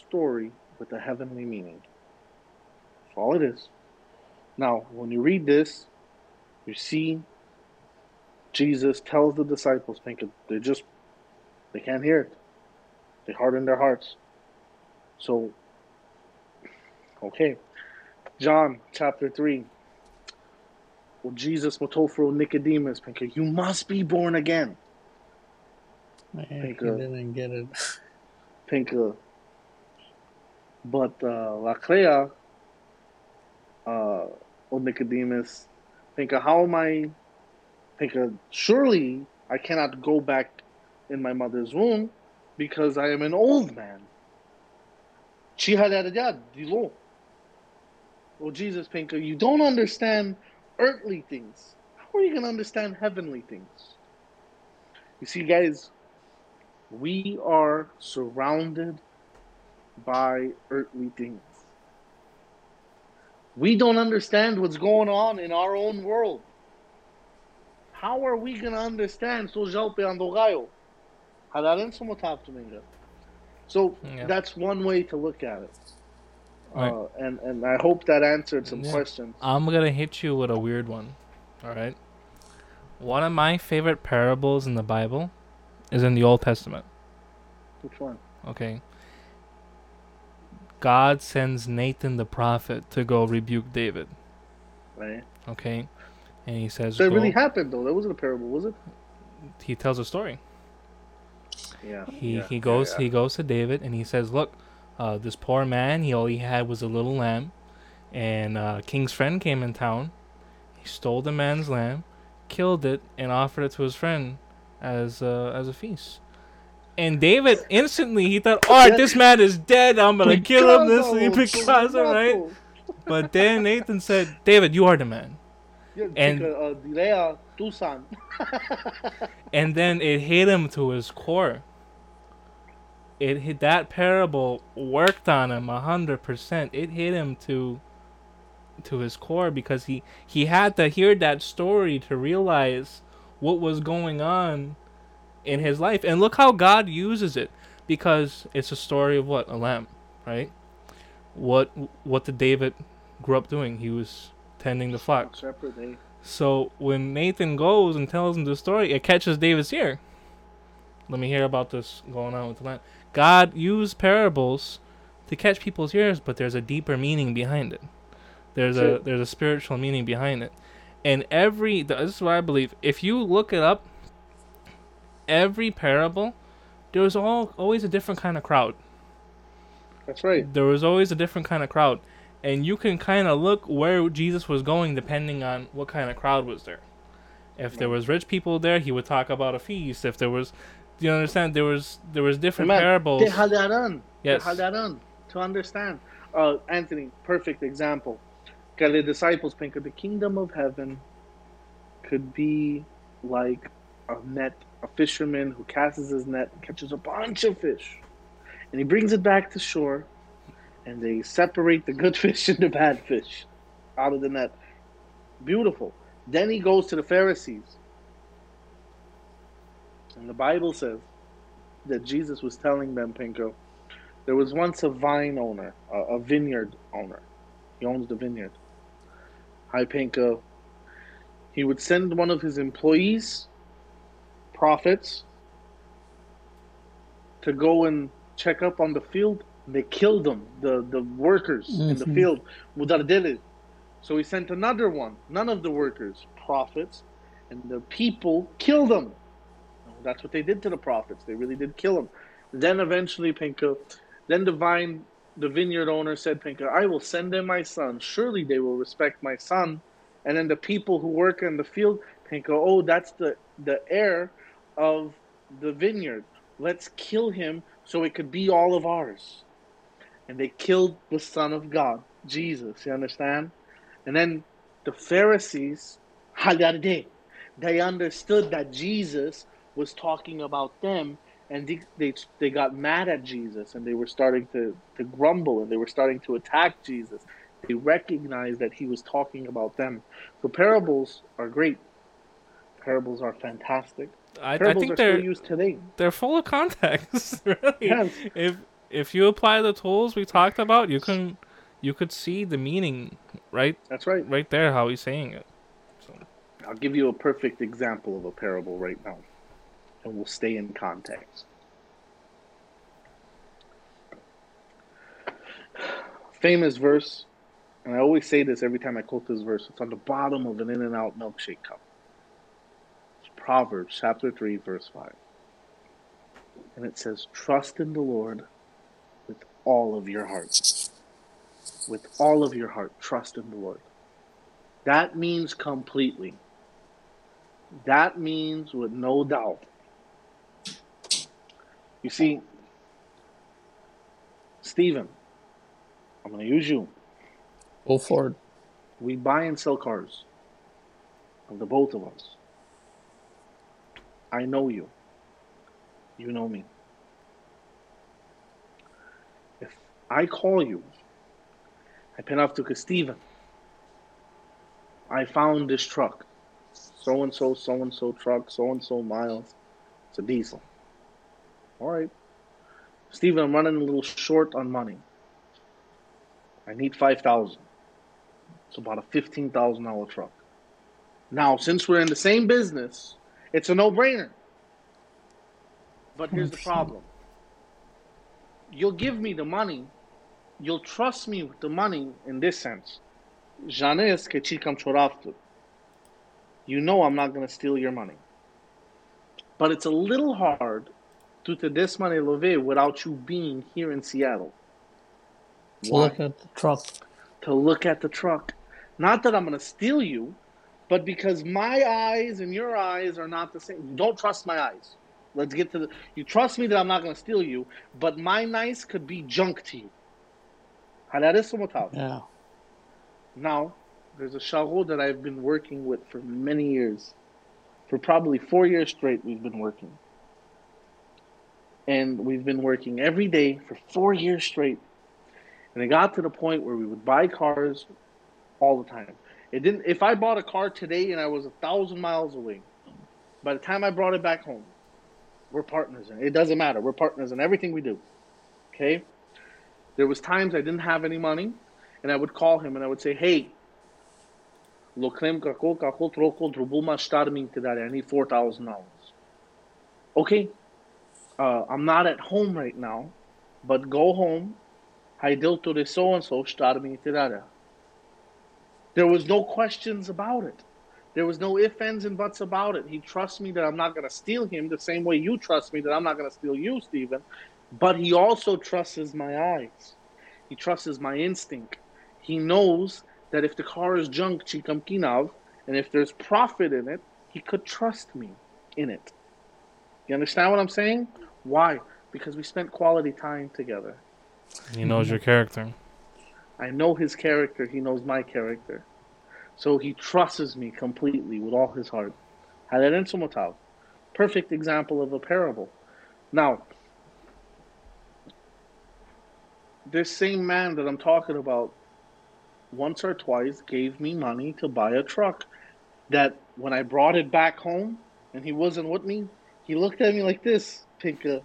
story with a heavenly meaning. That's all it is. Now, when you read this, you see Jesus tells the disciples, think they just they can't hear it. They harden their hearts. So, okay. John chapter 3. Well, Jesus for Nicodemus, Pinker, you must be born again. Man, he didn't get it. Pinker. But uh, Laclea, uh, or Nicodemus, Pinker, how am I? Pinker, surely I cannot go back in my mother's womb because I am an old man. Oh, Jesus, Pinker, you don't understand earthly things. How are you going to understand heavenly things? You see, guys, we are surrounded by earthly things. We don't understand what's going on in our own world. How are we going to understand So yeah. that's one way to look at it. Right. Uh, and and I hope that answered some yeah. questions. I'm gonna hit you with a weird one. All right. One of my favorite parables in the Bible is in the Old Testament. Which one? Okay. God sends Nathan the prophet to go rebuke David. Right. Okay. And he says That really happened though. That wasn't a parable, was it? He tells a story. Yeah. He yeah, he goes yeah, yeah. he goes to David and he says, "Look, uh, this poor man, he all he had was a little lamb, and uh, King's friend came in town. He stole the man's lamb, killed it, and offered it to his friend as uh, as a feast. And David instantly he thought, "All right, this man is dead. I'm gonna kill him." This is Picasso, right? But then Nathan said, "David, you are the man." and uh, and then it hit him to his core it hit that parable worked on him a hundred percent. It hit him to to his core because he he had to hear that story to realize what was going on in his life. And look how God uses it because it's a story of what a lamb, right? What what did David grow up doing? He was tending the flock. Eh? So when Nathan goes and tells him the story, it catches David's ear. Let me hear about this going on with the lamb. God used parables to catch people's ears, but there's a deeper meaning behind it. There's a there's a spiritual meaning behind it. And every this is what I believe. If you look it up, every parable, there was all always a different kind of crowd. That's right. There was always a different kind of crowd. And you can kind of look where Jesus was going depending on what kind of crowd was there. If there was rich people there, he would talk about a feast. If there was do you understand? There was there was different Amen. parables. Tehadaran. Yes. Tehadaran. To understand. Uh, Anthony, perfect example. Got the disciples think of the kingdom of heaven could be like a net, a fisherman who casts his net and catches a bunch of fish. And he brings it back to shore and they separate the good fish and the bad fish out of the net. Beautiful. Then he goes to the Pharisees and the Bible says that Jesus was telling them, Pinko, there was once a vine owner, a, vineyard owner. He owns the vineyard. Hi, Pinko. He would send one of his employees, prophets, to go and check up on the field. They killed them, the, the workers mm-hmm. in the mm-hmm. field. So he sent another one, none of the workers, prophets, and the people killed them. That's what they did to the prophets. They really did kill them. Then eventually, Pinko, then the vine, the vineyard owner said, Pinko, I will send them my son. Surely they will respect my son. And then the people who work in the field, Pinko, oh, that's the, the heir of the vineyard. Let's kill him so it could be all of ours. And they killed the Son of God, Jesus. You understand? And then the Pharisees, they understood that Jesus was talking about them and they, they they got mad at Jesus and they were starting to to grumble and they were starting to attack Jesus. They recognized that he was talking about them. So parables are great. Parables are fantastic. I, I think they're used today. they're full of context. really, Yes. if if you apply the tools we talked about, you can you could see the meaning right That's right. right there how he's saying it. So, I'll give you a perfect example of a parable right now, and we'll stay in context. Famous verse, and I always say this every time I quote this verse. It's on the bottom of an In-N-Out milkshake cup. Proverbs chapter 3, verse 5. And it says, Trust in the Lord with all of your heart. With all of your heart, trust in the Lord. That means completely. That means with no doubt. You see, Steven, I'm going to use you. Go for it. We buy and sell cars of the both of us. I know you. You know me. If I call you, I pin off to Steven. I found this truck. So and so, so and so truck, so and so miles. It's a diesel. All right. Steven, I'm running a little short on money. I need 5000 It's about a $15,000 truck. Now, since we're in the same business, it's a no brainer. But here's the problem you'll give me the money, you'll trust me with the money in this sense. Janes que cioraftu. You know I'm not going to steal your money. But it's a little hard to te des money love without you being here in Seattle. To Why? look at the truck. to look at the truck. Not that I'm going to steal you, but because my eyes and your eyes are not the same. Don't trust my eyes. Let's get to the. You trust me that I'm not going to steal you, but my nice could be junk to you. Yeah. Now, there's a sharo that I've been working with for many years. For probably four years straight, we've been working. And we've been working every day for four years straight. And it got to the point where we would buy cars all the time. It didn't. If I bought a car today and I was a thousand miles away, by the time I brought it back home, we're partners in it. Doesn't matter. We're partners in everything we do. Okay. There was times I didn't have any money, and I would call him and I would say, "Hey. I need four thousand dollars." Okay. Uh, I'm not at home right now, but go home. Haidil to the so and so starming today. There was no questions about it. There was no ifs, ands, and buts about it. He trusts me that I'm not going to steal him the same way you trust me that I'm not going to steal you, Steven. But he also trusts my eyes. He trusts my instinct. He knows that if the car is junk, chikam kinav, and if there's profit in it, he could trust me in it. You understand what I'm saying? Why? Because we spent quality time together. he knows your character. I know his character. He knows my character. So he trusts me completely with all his heart. Perfect example of a parable. Now, this same man that I'm talking about once or twice gave me money to buy a truck that when I brought it back home and he wasn't with me, he looked at me like this, Pinka.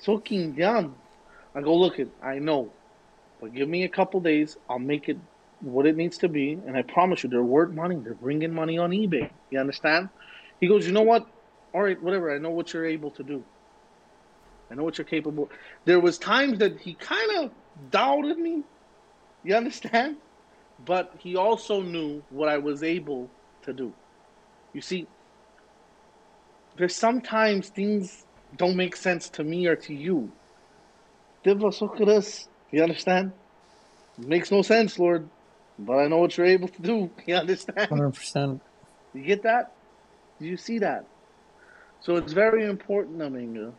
Soking down. I go, look it, I know. But give me a couple days, I'll make it what it needs to be, and I promise you, they're worth money. They're bringing money on eBay. You understand? He goes, you know what? All right, whatever. I know what you're able to do. I know what you're capable. There was times that he kind of doubted me. You understand? But he also knew what I was able to do. You see, there's sometimes things don't make sense to me or to you. You understand? It makes no sense, Lord. But I know what you're able to do. You understand? 100%. You get that? Do you see that? So it's very important, amigo,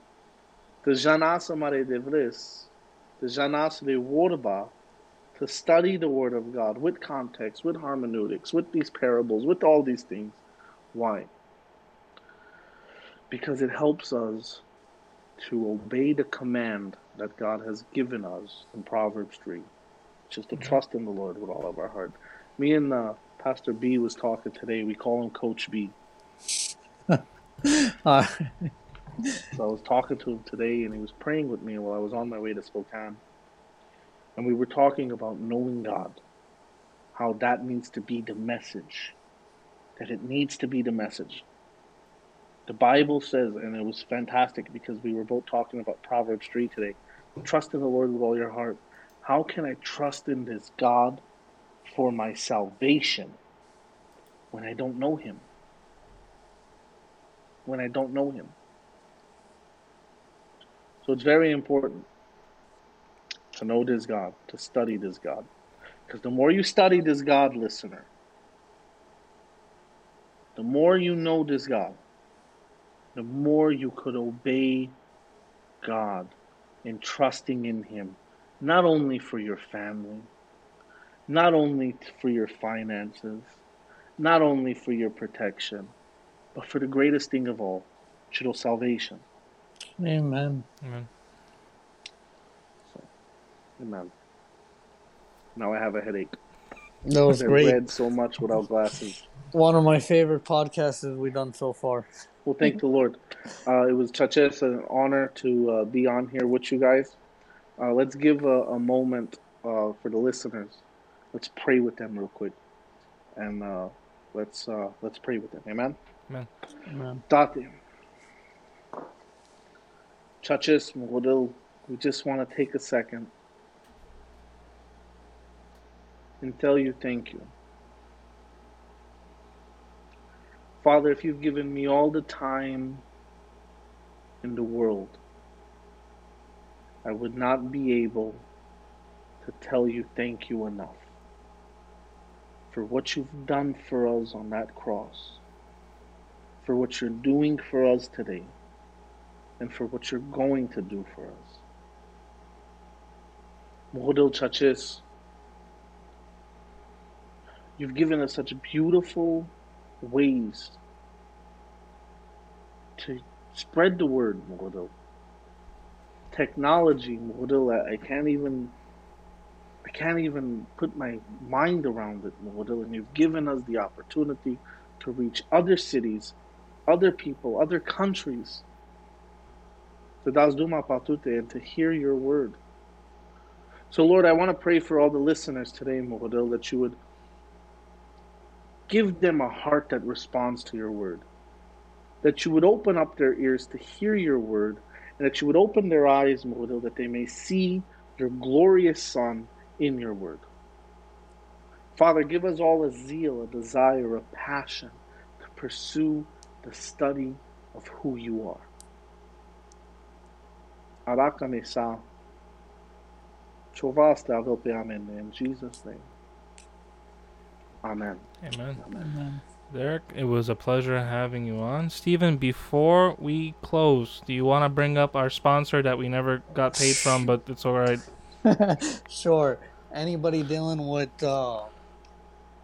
the Janasa Mare Devlis, the Janasa de Worba, to study the Word of God with context, with hermeneutics, with these parables, with all these things. Why? Because it helps us to obey the command that God has given us in Proverbs 3, which is to trust in the Lord with all of our heart. Me and uh, Pastor B was talking today. We call him Coach B. Uh, So I was talking to him today, and he was praying with me while I was on my way to Spokane. And we were talking about knowing God, how that needs to be the message, that it needs to be the message. The Bible says, and it was fantastic because we were both talking about Proverbs 3 today trust in the Lord with all your heart. How can I trust in this God for my salvation when I don't know Him? When I don't know Him. So it's very important to know this God, to study this God. Because the more you study this God, listener, the more you know this God, the more you could obey God in trusting in Him, not only for your family, not only for your finances, not only for your protection, but for the greatest thing of all, which is salvation. amen. Amen. Amen. Now I have a headache. That was I great. read so much without glasses. One of my favorite podcasts that we've done so far. Well, thank the Lord. Uh, it was such as an honor to uh, be on here with you guys. Uh, let's give a, a moment uh, for the listeners. Let's pray with them real quick, and uh, let's uh, let's pray with them. Amen. Amen. Tate. Churches, Model, we just want to take a second and tell you thank you. Father, if you've given me all the time in the world, I would not be able to tell you thank you enough for what you've done for us on that cross, for what you're doing for us today, and for what you're going to do for us. Model Chachis, you've given us such beautiful ways to spread the word, Model. Technology, Model, I I can't even I can't even put my mind around it, Model, and you've given us the opportunity to reach other cities, other people, other countries. And to hear your word. So Lord, I want to pray for all the listeners today, Model, that you would give them a heart that responds to your word. That you would open up their ears to hear your word, and that you would open their eyes, Model, that they may see your glorious Son in your word. Father, give us all a zeal, a desire, a passion to pursue the study of who you are. Amen in Jesus' name. Amen. Amen. Amen. Derick, it was a pleasure having you on. Steven, before we close, do you want to bring up our sponsor that we never got paid from, but it's all right? sure. Anybody dealing with uh,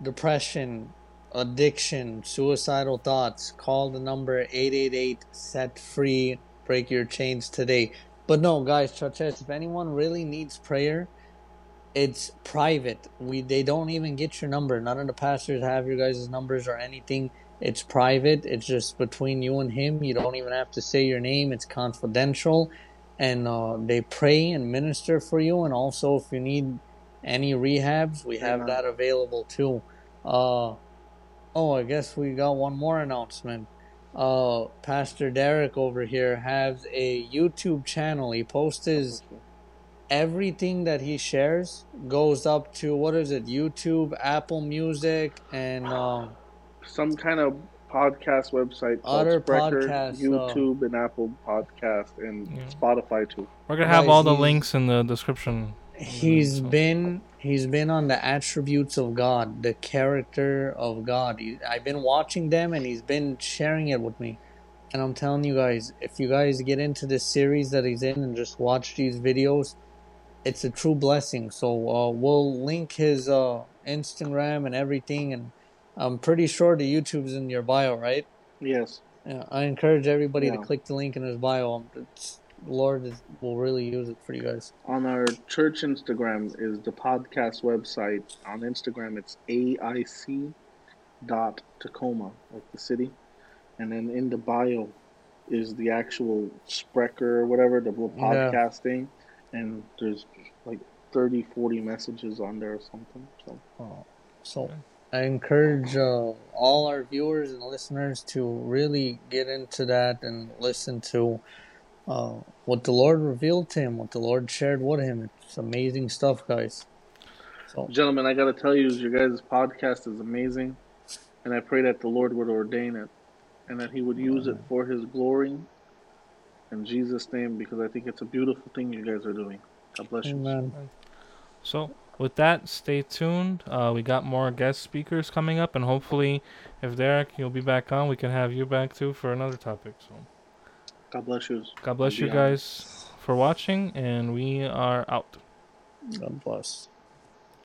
depression, addiction, suicidal thoughts, call the number 888 set free. Break your chains today. But no, guys, churches, if anyone really needs prayer, it's private. We they don't even get your number. None of the pastors have your guys' numbers or anything. It's private. It's just between you and him. You don't even have to say your name. It's confidential, and uh, they pray and minister for you. And also, if you need any rehabs, we have Amen. that available too. Uh, oh, I guess we got one more announcement. Uh, Pastor Derick over here has a YouTube channel. He posts his everything that he shares goes up to what is it YouTube, Apple Music, and um, Some kind of podcast website called Other Spreaker, podcasts, uh, YouTube, and Apple Podcast, and Yeah. Spotify too. We're gonna have Guys, all the links in the description. he's So- been he's been on the attributes of God, the character of God. He, I've been watching them, and he's been sharing it with me. And I'm telling you guys, if you guys get into this series that he's in and just watch these videos, it's a true blessing. So uh, we'll link his uh, Instagram and everything, and I'm pretty sure the YouTube's in your bio, right? Yes. Yeah, I encourage everybody to click the link in his bio. It's Lord is, will really use it for you guys. On our church Instagram is the podcast website. On Instagram, it's AIC dot Tacoma, like the city. And then in the bio is the actual Spreaker or whatever, the little Yeah. And there's like 30, 40 messages on there or something. So Uh, so Okay. I encourage uh, all our viewers and listeners to really get into that and listen to uh, what the Lord revealed to him, what the Lord shared with him. It's amazing stuff, guys. So Gentlemen, I got to tell you, your guys' podcast is amazing, and I pray that the Lord would ordain it and that He would use it for His glory. In Jesus' name, because I think it's a beautiful thing you guys are doing. God bless you. So, with that, stay tuned. Uh, we got more guest speakers coming up, and hopefully, if Derick you'll be back on, we can have you back too for another topic. So, God bless you. God bless you beyond. guys for watching, and we are out. God bless.